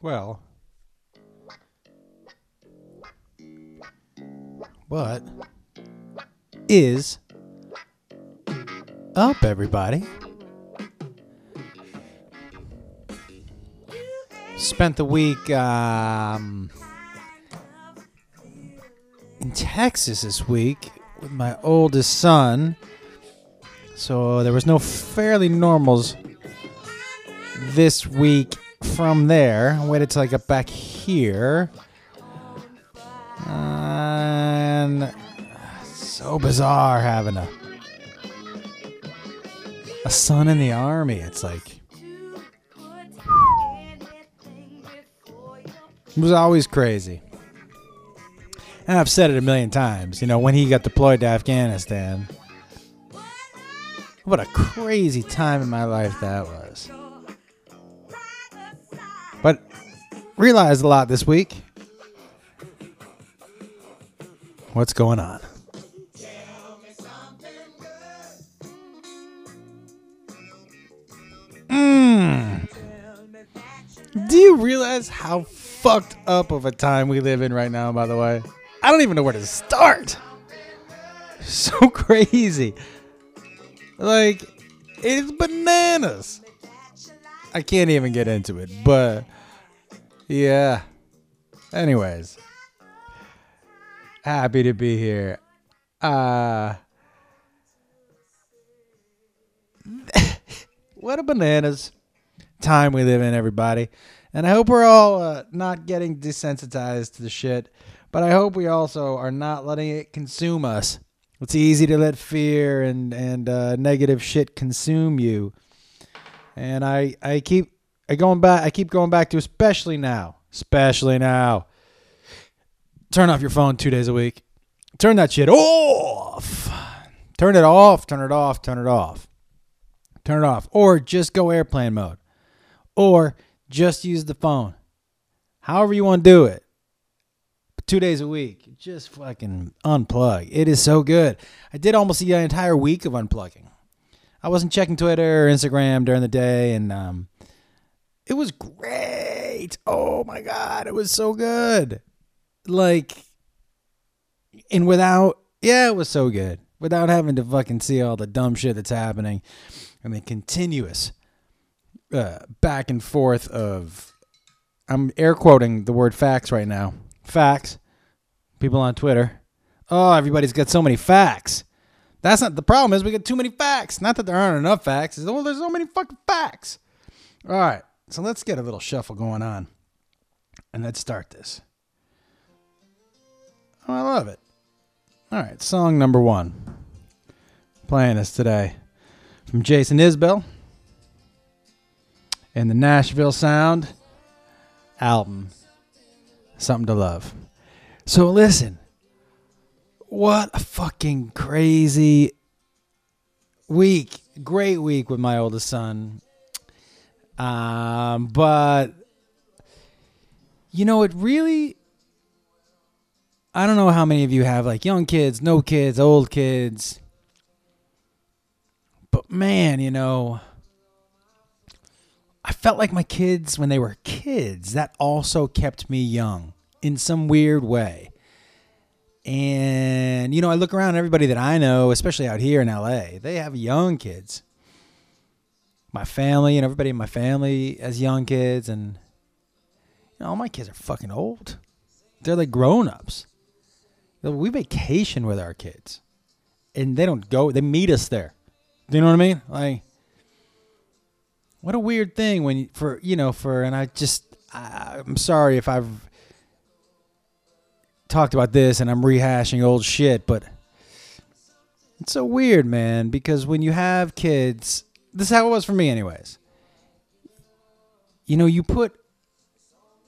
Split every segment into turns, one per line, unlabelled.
Well, what is up, everybody? Spent the week um, in Texas this week with my oldest son. So there was no fairly normals this week from there. Waited till I got back here. And so bizarre having a a son in the army. It's like it was always crazy. And I've said it a million times, you know, when he got deployed to Afghanistan. What a crazy time in my life that was. Realized a lot this week. What's going on? Mm. Do you realize how fucked up of a time we live in right now, by the way? I don't even know where to start. So crazy. Like, it's bananas. I can't even get into it, but yeah. Anyways, happy to be here. Uh what a bananas time we live in, everybody. And I hope we're all uh, not getting desensitized to the shit, but I hope we also are not letting it consume us. It's easy to let fear and and uh, negative shit consume you, and I I keep I going back I keep going back to especially now, especially now. Turn off your phone two days a week. Turn that shit off. Turn it off. Turn it off. Turn it off. Turn it off, or just go airplane mode, or just use the phone. However you want to do it two days a week. Just fucking unplug. It is so good. I did almost the entire week of unplugging. I wasn't checking Twitter or Instagram during the day, and um, it was great. Oh my god, it was so good. Like, and without, yeah, it was so good. Without having to fucking see all the dumb shit that's happening, and the continuous uh, back and forth of. I'm air quoting the word facts right now facts. People on Twitter. Oh, everybody's got so many facts. That's not the problem. Is we get too many facts. Not that there aren't enough facts. It's, well, there's so many fucking facts. All right, so let's get a little shuffle going on, and let's start this. Oh, I love it. All right, song number one. Playing us today from Jason Isbell and the Nashville Sound album something to love. So listen, what a fucking crazy week. Great week with my oldest son. Um, but you know, it really I don't know how many of you have like young kids, no kids, old kids. But man, you know, I felt like my kids, when they were kids, that also kept me young in some weird way. And, you know, I look around everybody that I know, especially out here in LA, they have young kids. My family and everybody in my family as young kids. And, you know, all my kids are fucking old. They're like grown ups. We vacation with our kids. And they don't go, they meet us there. Do you know what I mean? Like, what a weird thing when for you know for and I just I, I'm sorry if I've talked about this and I'm rehashing old shit, but it's so weird, man, because when you have kids, this is how it was for me anyways. You know, you put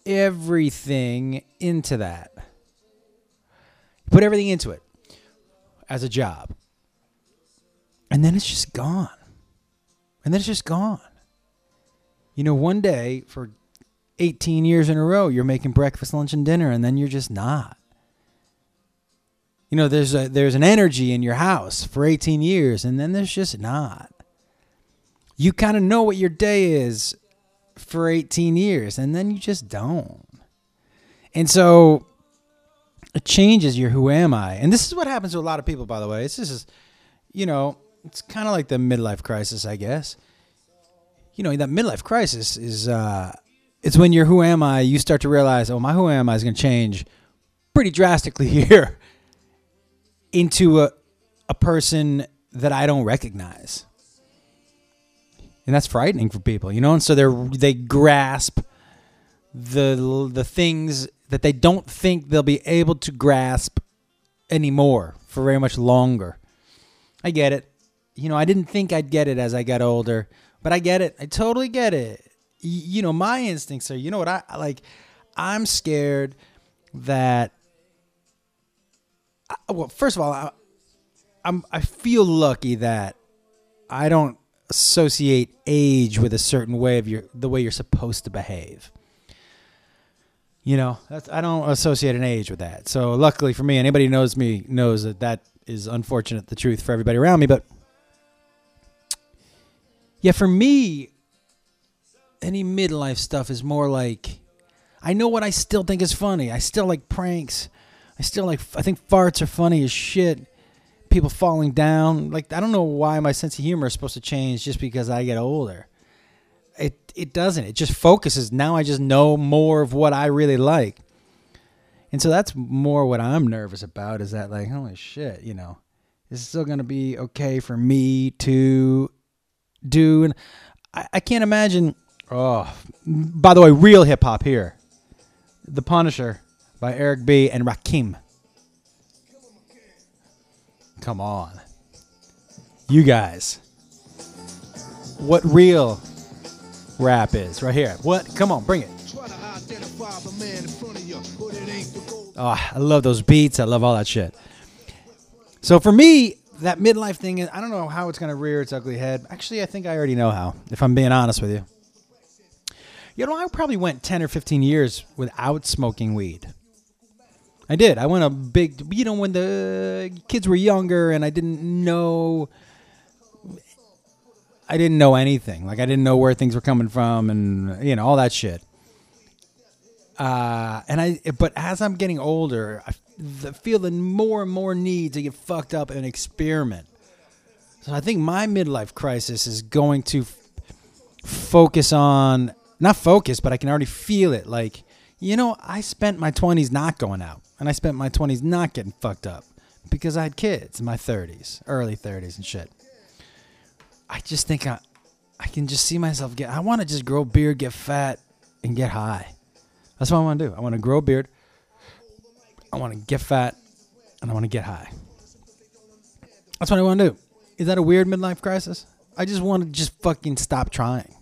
everything into that. You put everything into it as a job. And then it's just gone. And then it's just gone. You know, one day for 18 years in a row, you're making breakfast, lunch, and dinner, and then you're just not. You know, there's a there's an energy in your house for 18 years, and then there's just not. You kind of know what your day is for 18 years and then you just don't. And so it changes your who am I. And this is what happens to a lot of people, by the way. It's just, you know, it's kind of like the midlife crisis, I guess. You know, that midlife crisis is, uh, it's when you're who am I, you start to realize, oh, my who am I is going to change pretty drastically here into a, a person that I don't recognize. And that's frightening for people, you know? And so they they grasp the the things that they don't think they'll be able to grasp anymore for very much longer. I get it. You know, I didn't think I'd get it as I got older, but I get it. I totally get it. Y- you know, my instincts are, you know what I like I'm scared that well, first of all, I, I'm I feel lucky that I don't associate age with a certain way of your the way you're supposed to behave. You know, that's I don't associate an age with that. So luckily for me, anybody who knows me knows that that is unfortunate the truth for everybody around me, but yeah, for me any midlife stuff is more like I know what I still think is funny. I still like pranks. I still like I think farts are funny as shit people falling down. Like I don't know why my sense of humor is supposed to change just because I get older. It it doesn't. It just focuses. Now I just know more of what I really like. And so that's more what I'm nervous about is that like holy shit, you know. Is still to be okay for me to do and I, I can't imagine oh by the way real hip hop here. The Punisher by Eric B and Rakim. Come on. You guys. What real rap is right here. What? Come on, bring it. Oh, I love those beats. I love all that shit. So for me, that midlife thing, is I don't know how it's going to rear its ugly head. Actually, I think I already know how, if I'm being honest with you. You know, I probably went 10 or 15 years without smoking weed. I did. I went a big, you know, when the kids were younger and I didn't know, I didn't know anything. Like I didn't know where things were coming from and you know all that shit. Uh, and I, but as I'm getting older, I feel the more and more need to get fucked up and experiment. So I think my midlife crisis is going to f- focus on not focus, but I can already feel it. Like, you know, I spent my 20s not going out and I spent my 20s not getting fucked up because I had kids in my 30s, early 30s and shit. I just think I, I can just see myself get. I want to just grow beard, get fat, and get high. That's what I want to do. I want to grow a beard. I want to get fat, and I want to get high. That's what I want to do. Is that a weird midlife crisis? I just want to just fucking stop trying.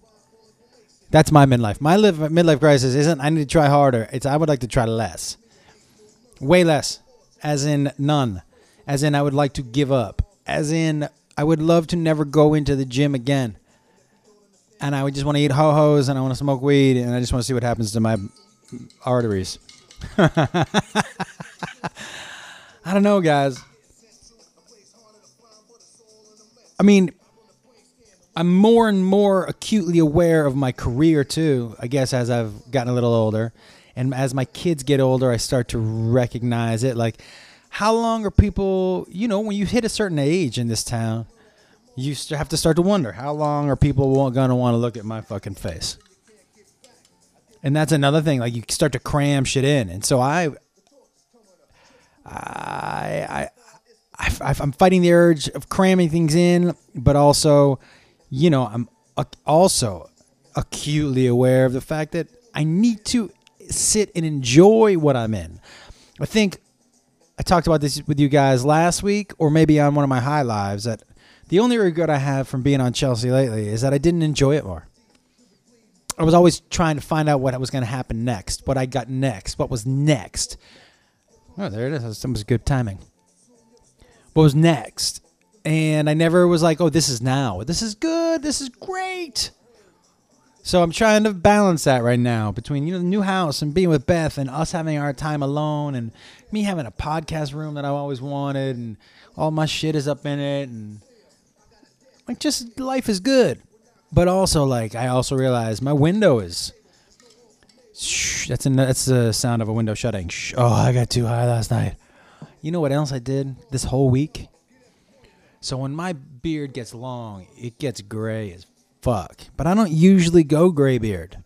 That's my midlife. My live, midlife crisis isn't I need to try harder. It's I would like to try less. Way less. As in none. As in I would like to give up. As in I would love to never go into the gym again. And I would just want to eat ho hos and I want to smoke weed and I just want to see what happens to my arteries. I don't know, guys. I mean, I'm more and more acutely aware of my career too, I guess, as I've gotten a little older. And as my kids get older, I start to recognize it. Like, how long are people, you know, when you hit a certain age in this town, you have to start to wonder how long are people going to want to look at my fucking face? And that's another thing. Like, you start to cram shit in. And so I, I, I, I, I'm fighting the urge of cramming things in, but also, you know, I'm also acutely aware of the fact that I need to sit and enjoy what I'm in. I think I talked about this with you guys last week, or maybe on one of my high lives. That the only regret I have from being on Chelsea Lately is that I didn't enjoy it more. I was always trying to find out what was going to happen next, what I got next, what was next. Oh, there it is. That was good timing. What was next? And I never was like, oh, this is now. This is good. This is great. So I'm trying to balance that right now between you know the new house and being with Beth and us having our time alone and me having a podcast room that I always wanted and all my shit is up in it and like just life is good. but also like I also realized my window is. Shh, that's a, that's the sound of a window shutting. Shh. Oh, I got too high last night. You know what else I did this whole week? So when my beard gets long, it gets gray as fuck. But I don't usually go gray beard.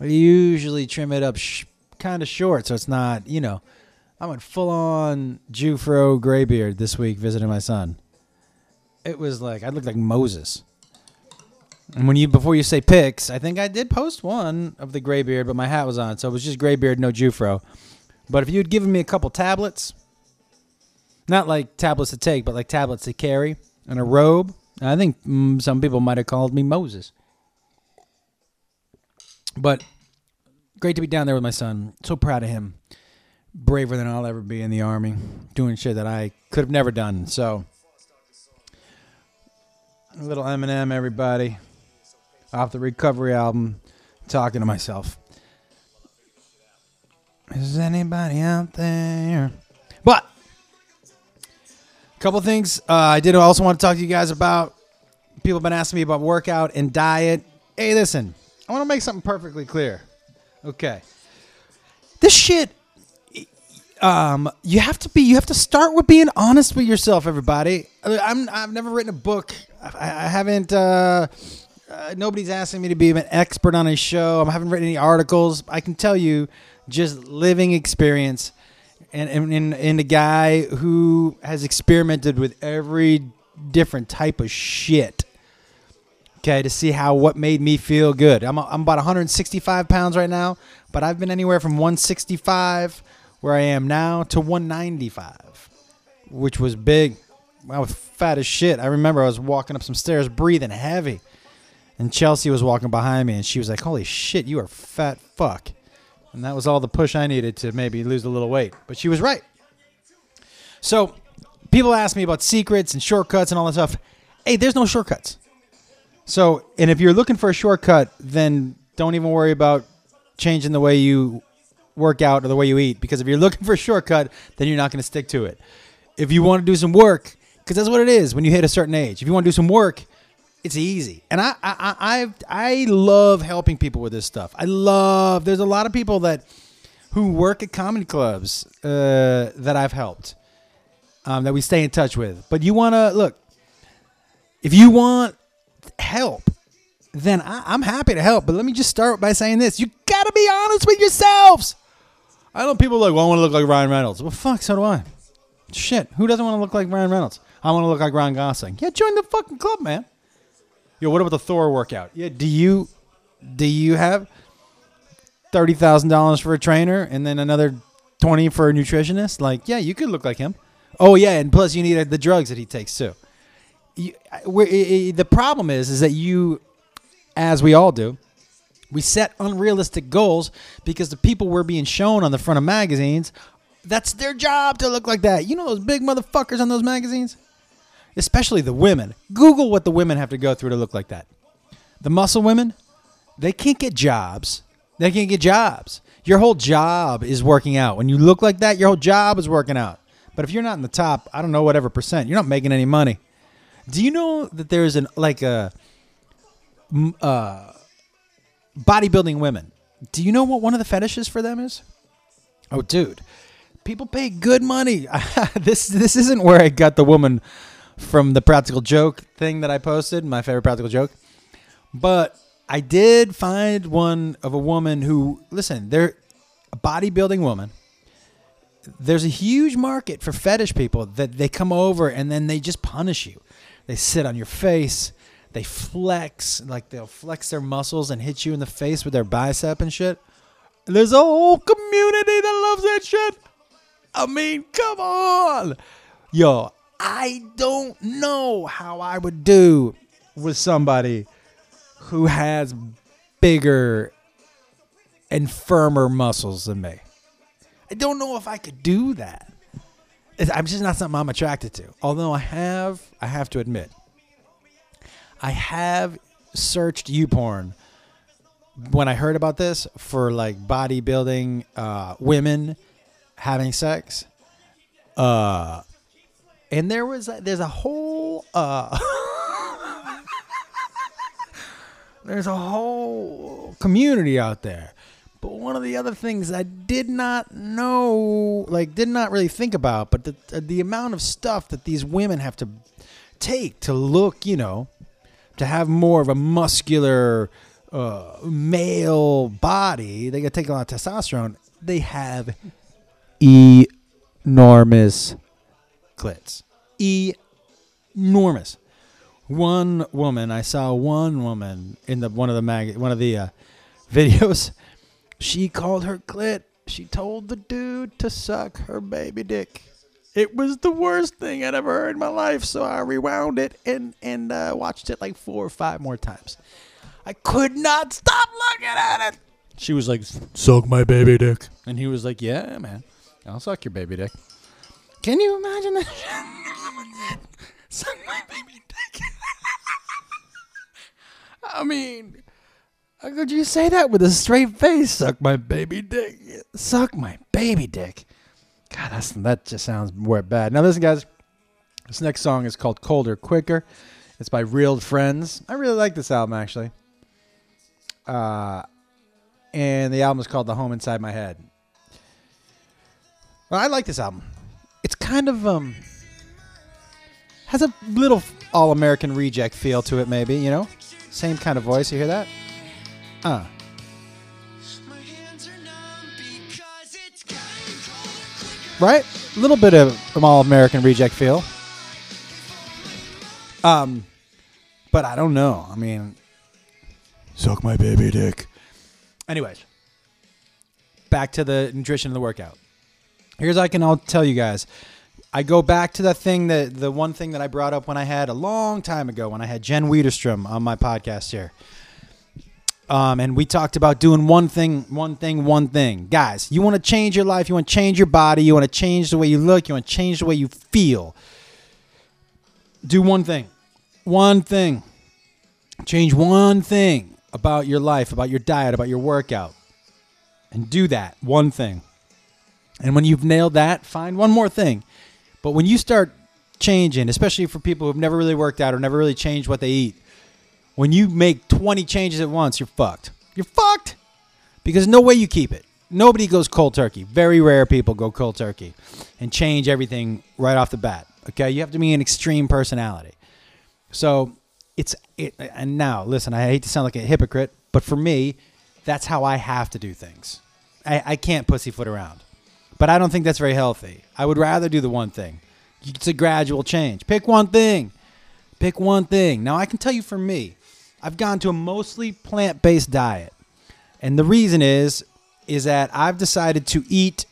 I usually trim it up sh- kind of short, so it's not, you know. I went full on Jewfro gray beard this week visiting my son. It was like I looked like Moses. And when you before you say pics, I think I did post one of the gray beard, but my hat was on, so it was just gray beard, no Jewfro. But if you'd given me a couple tablets, not like tablets to take, but like tablets to carry, and a robe, I think mm, some people might have called me Moses. But great to be down there with my son. So proud of him. Braver than I'll ever be in the army, doing shit that I could have never done. So, a little Eminem, everybody, off the Recovery album, talking to myself. Is anybody out there? But couple things uh, I did also want to talk to you guys about. People have been asking me about workout and diet. Hey, listen, I want to make something perfectly clear. Okay, this shit. Um, you have to be. You have to start with being honest with yourself, everybody. I'm. I've never written a book. I, I haven't. Uh, uh, nobody's asking me to be an expert on a show. I haven't written any articles. I can tell you, just living experience, and and, and, a guy who has experimented with every different type of shit. Okay, to see how what made me feel good. I'm I'm about 165 pounds right now, but I've been anywhere from 165 where I am now to 195, which was big. I was fat as shit. I remember I was walking up some stairs breathing heavy. And Chelsea was walking behind me and she was like, Holy shit, you are fat fuck. And that was all the push I needed to maybe lose a little weight. But she was right. So people ask me about secrets and shortcuts and all that stuff. Hey, there's no shortcuts. So, and if you're looking for a shortcut, then don't even worry about changing the way you work out or the way you eat because if you're looking for a shortcut, then you're not going to stick to it. If you want to do some work, because that's what it is when you hit a certain age. If you want to do some work, it's easy. And I, I, I, I love helping people with this stuff. I love. There's a lot of people that who work at comedy clubs uh, that I've helped, um, that we stay in touch with. But you want to look. If you want help, then I, am happy to help. But let me just start by saying this: you got to be honest with yourselves. I know people like, well, I want to look like Ryan Reynolds. Well, fuck, so do I. Shit, who doesn't want to look like Ryan Reynolds? I want to look like Ryan Gosling. Yeah, join the fucking club, man. Yo, what about the Thor workout? Yeah, do you do you have thirty thousand dollars for a trainer and then another twenty for a nutritionist? Like, yeah, you could look like him. Oh yeah, and plus you need uh, the drugs that he takes too. You, the problem is, is that you, as we all do, we set unrealistic goals because the people we're being shown on the front of magazines, that's their job to look like that. You know those big motherfuckers on those magazines? Especially the women. Google what the women have to go through to look like that. The muscle women, they can't get jobs. They can't get jobs. Your whole job is working out. When you look like that, your whole job is working out. But if you're not in the top, I don't know whatever percent, you're not making any money. Do you know that there's an like a uh, bodybuilding women. Do you know what one of the fetishes for them is? Oh, dude, people pay good money. this this isn't where I got the woman from the practical joke thing that I posted, my favorite practical joke. But I did find one of a woman who, listen, they're a bodybuilding woman. There's a huge market for fetish people that they come over and then they just punish you. They sit on your face they flex, like they'll flex their muscles and hit you in the face with their bicep and shit. There's a whole community that loves that shit. I mean, come on. Yo, I don't know how I would do with somebody who has bigger and firmer muscles than me. I don't know if I could do that. I'm just not something I'm attracted to. Although I have, I have to admit, I have searched YouPorn when I heard about this for like bodybuilding uh, women having sex. Uh, and there was a, there's a whole uh, there's a whole community out there. But one of the other things I did not know, like, did not really think about, but the the amount of stuff that these women have to take to look, you know, to have more of a muscular uh, male body, they got to take a lot of testosterone. They have enormous clits, enormous. One woman, I saw one woman in the one of the mag, one of the uh, videos. She called her clit. She told the dude to suck her baby dick. It was the worst thing I'd ever heard in my life, so I rewound it and and uh, watched it like four or five more times. I could not stop looking at it. She was like, "Suck my baby dick," and he was like, "Yeah, man, I'll suck your baby dick." Can you imagine that? suck my baby dick. I mean, how could you say that with a straight face? Suck my baby dick. Suck my baby dick. God, that's, that just sounds more bad. Now, listen, guys. This next song is called Colder Quicker. It's by Real Friends. I really like this album, actually. Uh, and the album is called The Home Inside My Head. Well, I like this album. Kind of um has a little all American reject feel to it, maybe, you know? Same kind of voice. You hear that? Uh. Right? A little bit of an all American reject feel. Um, but I don't know. I mean, suck my baby dick. Anyways, back to the nutrition of the workout. Here's I can I'll tell you guys. I go back to that thing that the one thing that I brought up when I had a long time ago when I had Jen Widerstrom on my podcast here. Um, and we talked about doing one thing, one thing, one thing. Guys, you want to change your life, you want to change your body, you want to change the way you look, you want to change the way you feel. Do one thing. One thing. Change one thing about your life, about your diet, about your workout. And do that one thing. And when you've nailed that, find one more thing. But when you start changing, especially for people who've never really worked out or never really changed what they eat, when you make 20 changes at once, you're fucked. You're fucked because no way you keep it. Nobody goes cold turkey. Very rare people go cold turkey and change everything right off the bat. Okay, you have to be an extreme personality. So it's it, and now listen, I hate to sound like a hypocrite, but for me, that's how I have to do things. I, I can't pussyfoot around, but I don't think that's very healthy. I would rather do the one thing. It's a gradual change. Pick one thing. Pick one thing. Now I can tell you for me, I've gone to a mostly plant-based diet. And the reason is is that I've decided to eat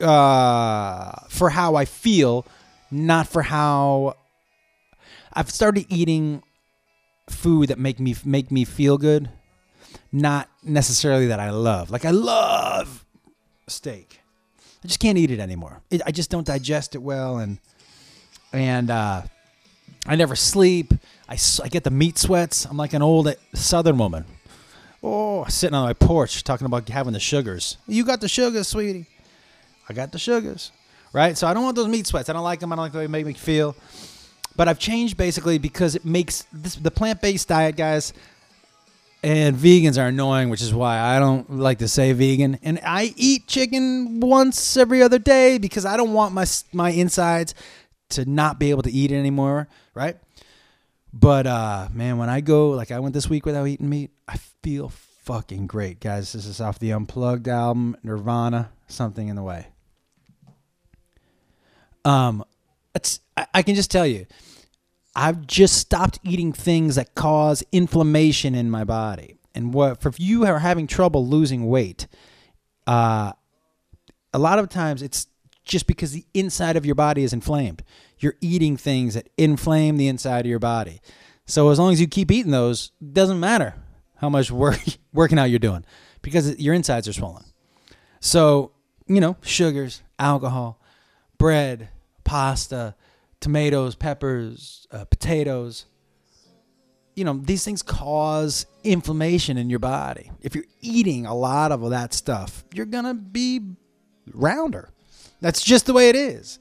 uh, for how I feel, not for how I've started eating food that make me make me feel good, not necessarily that I love. Like I love steak. I just can't eat it anymore. It, I just don't digest it well and and uh I never sleep. I, I get the meat sweats. I'm like an old Southern woman. Oh, sitting on my porch talking about having the sugars. You got the sugars, sweetie. I got the sugars, right? So I don't want those meat sweats. I don't like them. I don't like the way they make me feel. But I've changed basically because it makes this, the plant-based diet, guys. And vegans are annoying, which is why I don't like to say vegan. And I eat chicken once every other day because I don't want my my insides to not be able to eat it anymore, right? But uh man, when I go like I went this week without eating meat, I feel fucking great, guys. This is off the Unplugged album, Nirvana, something in the way. Um it's I, I can just tell you, I've just stopped eating things that cause inflammation in my body. And what for if you are having trouble losing weight, uh a lot of times it's just because the inside of your body is inflamed. You're eating things that inflame the inside of your body. So as long as you keep eating those, doesn't matter how much work working out you're doing because your insides are swollen. So, you know, sugars, alcohol, bread, pasta, tomatoes, peppers, uh, potatoes, you know, these things cause inflammation in your body. If you're eating a lot of that stuff, you're going to be rounder. That's just the way it is.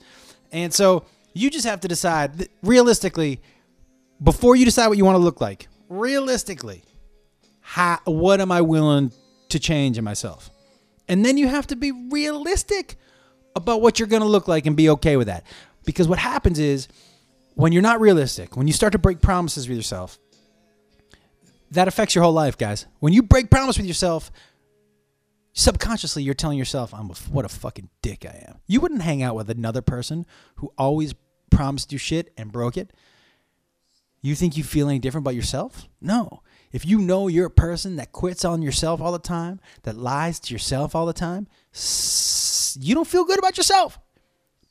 And so you just have to decide realistically before you decide what you want to look like. realistically, how, what am I willing to change in myself? And then you have to be realistic about what you're going to look like and be okay with that. Because what happens is when you're not realistic, when you start to break promises with yourself, that affects your whole life, guys. When you break promise with yourself, subconsciously you're telling yourself, "I'm a, what a fucking dick I am." You wouldn't hang out with another person who always promised you shit and broke it. You think you feel any different about yourself? No. If you know you're a person that quits on yourself all the time, that lies to yourself all the time, you don't feel good about yourself.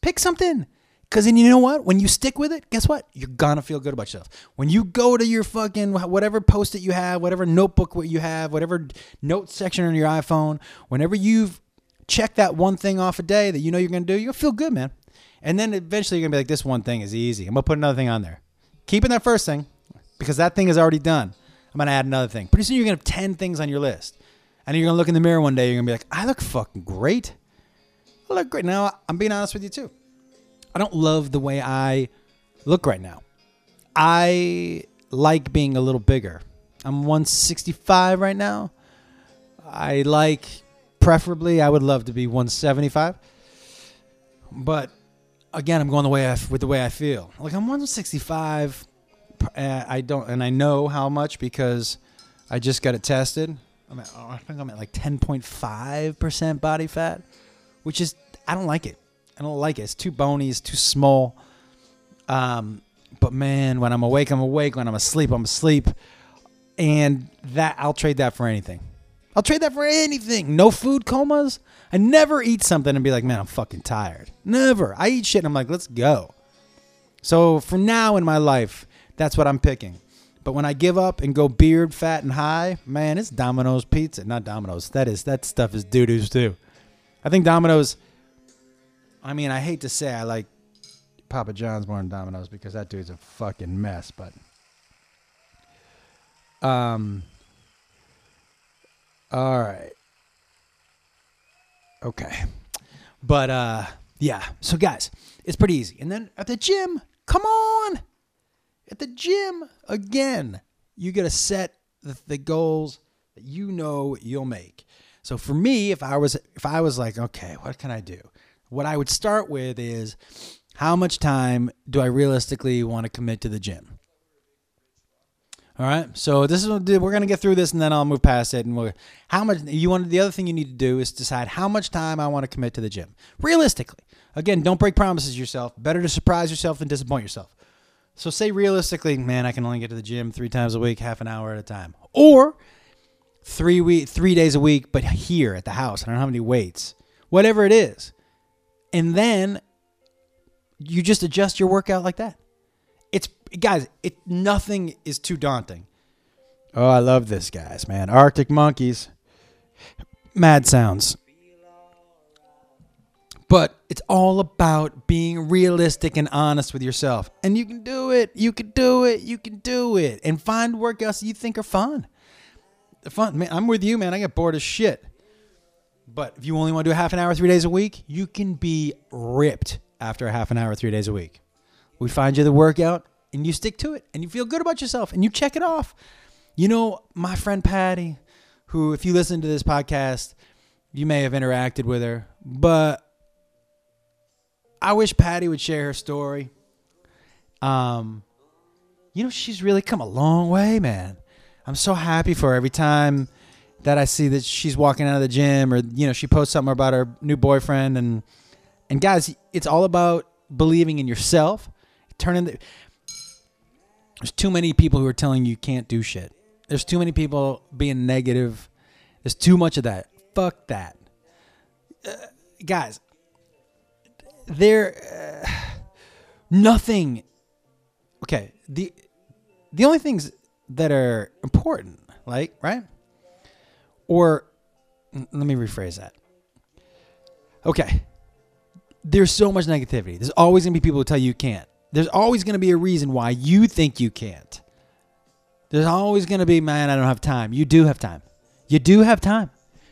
Pick something. Because then you know what? When you stick with it, guess what? You're gonna feel good about yourself. When you go to your fucking whatever post it you have, whatever notebook what you have, whatever note section on your iPhone, whenever you've checked that one thing off a day that you know you're gonna do, you'll feel good, man. And then eventually you're gonna be like, this one thing is easy. I'm gonna put another thing on there. Keeping that first thing, because that thing is already done. I'm gonna add another thing. Pretty soon you're gonna have ten things on your list. And you're gonna look in the mirror one day, you're gonna be like, I look fucking great. I look great. Now I'm being honest with you too. I don't love the way I look right now. I like being a little bigger. I'm 165 right now. I like, preferably, I would love to be 175. But again, I'm going the way I, with the way I feel. Like I'm 165. Uh, I don't, and I know how much because I just got it tested. I'm at, I think I'm at like 10.5% body fat, which is, I don't like it. I don't like it. It's too bony. It's too small. Um, but man, when I'm awake, I'm awake. When I'm asleep, I'm asleep. And that I'll trade that for anything. I'll trade that for anything. No food comas. I never eat something and be like, man, I'm fucking tired. Never. I eat shit and I'm like, let's go. So for now in my life, that's what I'm picking. But when I give up and go beard, fat, and high, man, it's Domino's pizza. Not Domino's. That is that stuff is doo doo's too. I think Domino's I mean, I hate to say I like Papa John's more than Domino's because that dude's a fucking mess, but um all right. Okay. But uh yeah. So guys, it's pretty easy. And then at the gym, come on. At the gym again, you got to set the, the goals that you know you'll make. So for me, if I was if I was like, okay, what can I do? What I would start with is how much time do I realistically want to commit to the gym? All right. So this is we're gonna get through this, and then I'll move past it. And we'll, how much you want? The other thing you need to do is decide how much time I want to commit to the gym. Realistically, again, don't break promises yourself. Better to surprise yourself than disappoint yourself. So say realistically, man, I can only get to the gym three times a week, half an hour at a time, or three week, three days a week, but here at the house. I don't have any weights. Whatever it is, and then you just adjust your workout like that. It's guys, it nothing is too daunting. Oh, I love this guys, man. Arctic Monkeys. Mad sounds. But it's all about being realistic and honest with yourself. And you can do it. You can do it. You can do it. And find workouts you think are fun. Fun. Man, I'm with you, man. I get bored as shit. But if you only want to do a half an hour three days a week, you can be ripped after a half an hour three days a week. We find you the workout and you stick to it and you feel good about yourself and you check it off. You know, my friend Patty, who, if you listen to this podcast, you may have interacted with her, but I wish Patty would share her story. Um, you know, she's really come a long way, man. I'm so happy for her every time that I see that she's walking out of the gym or you know she posts something about her new boyfriend and and guys, it's all about believing in yourself. Turning the there's too many people who are telling you, you can't do shit. There's too many people being negative. There's too much of that. Fuck that, uh, guys. There, uh, nothing. Okay, the the only things that are important, like right or let me rephrase that. Okay. There's so much negativity. There's always going to be people who tell you you can't. There's always going to be a reason why you think you can't. There's always going to be, man, I don't have time. You do have time. You do have time.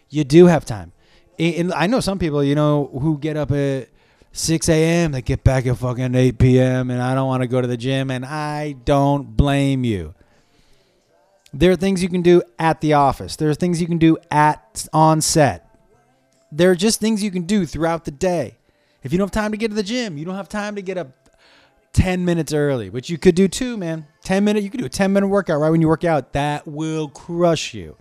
You do have time. And I know some people, you know, who get up at 6 a.m., they get back at fucking 8 p.m., and I don't want to go to the gym, and I don't blame you. There are things you can do at the office. There are things you can do at on set. There are just things you can do throughout the day. If you don't have time to get to the gym, you don't have time to get up 10 minutes early, which you could do too, man. 10 minute, you could do a 10 minute workout right when you work out. That will crush you.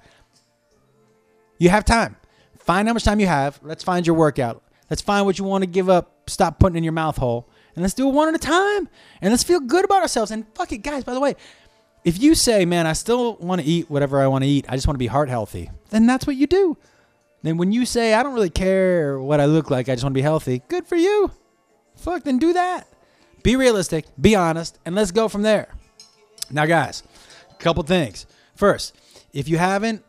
You have time. Find how much time you have. Let's find your workout. Let's find what you want to give up. Stop putting in your mouth hole. And let's do it one at a time. And let's feel good about ourselves. And fuck it, guys, by the way, if you say, man, I still want to eat whatever I want to eat, I just want to be heart healthy, then that's what you do. Then when you say, I don't really care what I look like, I just want to be healthy, good for you. Fuck, then do that. Be realistic, be honest, and let's go from there. Now, guys, a couple things. First, if you haven't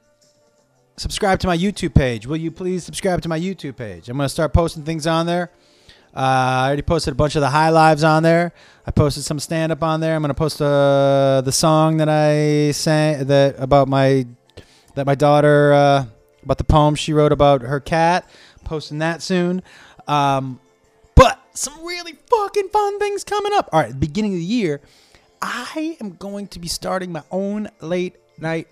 subscribed to my YouTube page, will you please subscribe to my YouTube page? I'm going to start posting things on there. Uh, I already posted a bunch of the high lives on there. I posted some stand up on there. I'm to post uh, the song that I sang that about my that my daughter uh, about the poem she wrote about her cat. Posting that soon. Um, but some really fucking fun things coming up. All right, beginning of the year, I am going to be starting my own late night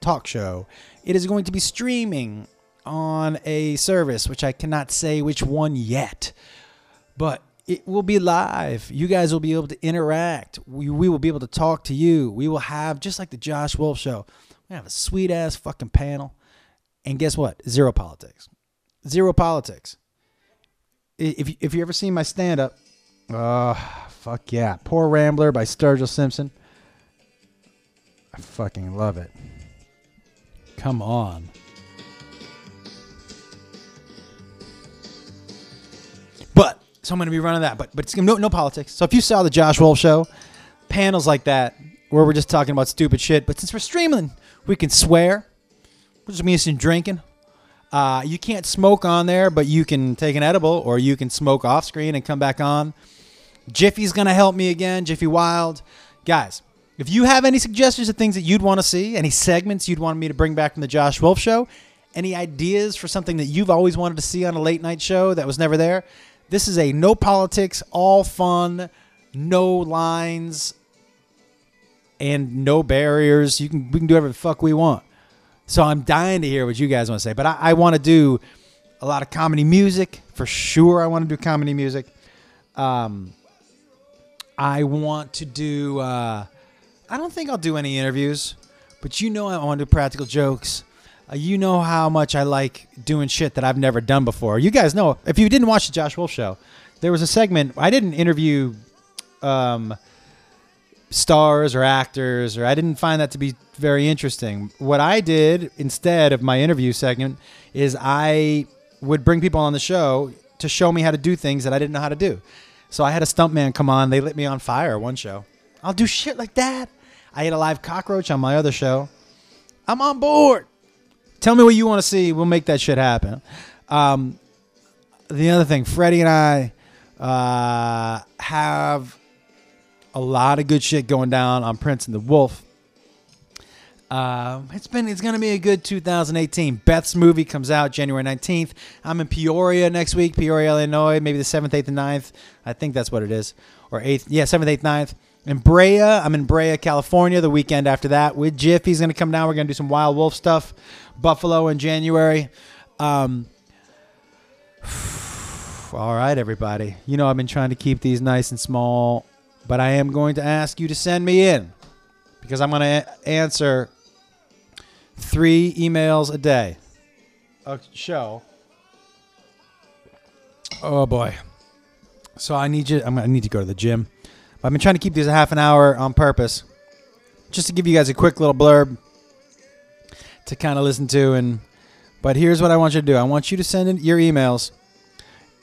talk show. It is going to be streaming on a service, which I cannot say which one yet, but it will be live. You guys will be able to interact. We, we will be able to talk to you. We will have, just like the Josh Wolf show, we have a sweet ass fucking panel. And guess what? Zero politics. Zero politics. If, if you ever seen my stand up, uh, fuck yeah. Poor Rambler by Sturgill Simpson. I fucking love it. Come on. So I'm going to be running that, but but it's no no politics. So if you saw the Josh Wolf show, panels like that where we're just talking about stupid shit, but since we're streaming, we can swear. We're just some drinking. Uh, you can't smoke on there, but you can take an edible or you can smoke off screen and come back on. Jiffy's going to help me again, Jiffy Wild. Guys, if you have any suggestions of things that you'd want to see, any segments you'd want me to bring back from the Josh Wolf show, any ideas for something that you've always wanted to see on a late night show that was never there, this is a no politics, all fun, no lines, and no barriers. You can we can do whatever the fuck we want. So I'm dying to hear what you guys want to say. But I, I want to do a lot of comedy music for sure. I want to do comedy music. Um, I want to do. Uh, I don't think I'll do any interviews, but you know I want to do practical jokes. Uh, you know how much I like doing shit that I've never done before. You guys know if you didn't watch the Josh Wolf show, there was a segment I didn't interview um, stars or actors, or I didn't find that to be very interesting. What I did instead of my interview segment is I would bring people on the show to show me how to do things that I didn't know how to do. So I had a stuntman come on. They lit me on fire one show. I'll do shit like that. I ate a live cockroach on my other show. I'm on board. Tell me what you want to see. We'll make that shit happen. Um, the other thing, Freddie and I uh, have a lot of good shit going down on Prinze and the Wolf. Uh, it's been it's gonna be a good 2018. Beth's movie comes out January 19th. I'm in Peoria next week, Peoria, Illinois, maybe the 7th, 8th, and 9th. I think that's what it is, or 8th. Yeah, 7th, 8th, 9th. In Brea, I'm in Brea, California. The weekend after that, with Jiff, he's gonna come down. We're gonna do some Wild Wolf stuff. Buffalo in January. Um, all right, everybody. You know I've been trying to keep these nice and small, but I am going to ask you to send me in because I'm going to answer three emails a day. A show. Oh boy. So I need you. I'm gonna need to go to the gym. I've been trying to keep these a half an hour on purpose, just to give you guys a quick little blurb to kind of listen to. And but here's what I want you to do. I want you to send in your emails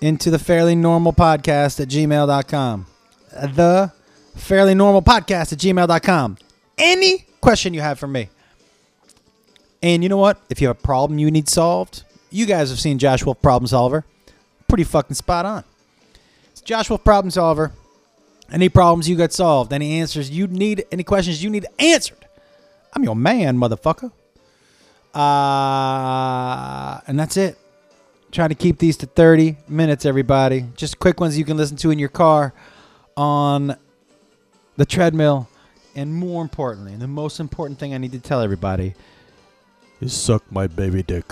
into the fairly normal podcast at gmail.com. The fairly normal podcast at gmail.com. Any question you have for me. And you know what? If you have a problem you need solved, you guys have seen Josh Wolf Problem Solver. Pretty fucking spot on. It's Josh Wolf Problem Solver. Any problems you got solved, any answers you need, any questions you need answered. I'm your man, motherfucker. Uh, and that's it. Trying to keep these to 30 minutes, everybody. Just quick ones you can listen to in your car, on the treadmill, And more importantly, and the most important thing I need to tell everybody is suck my baby dick.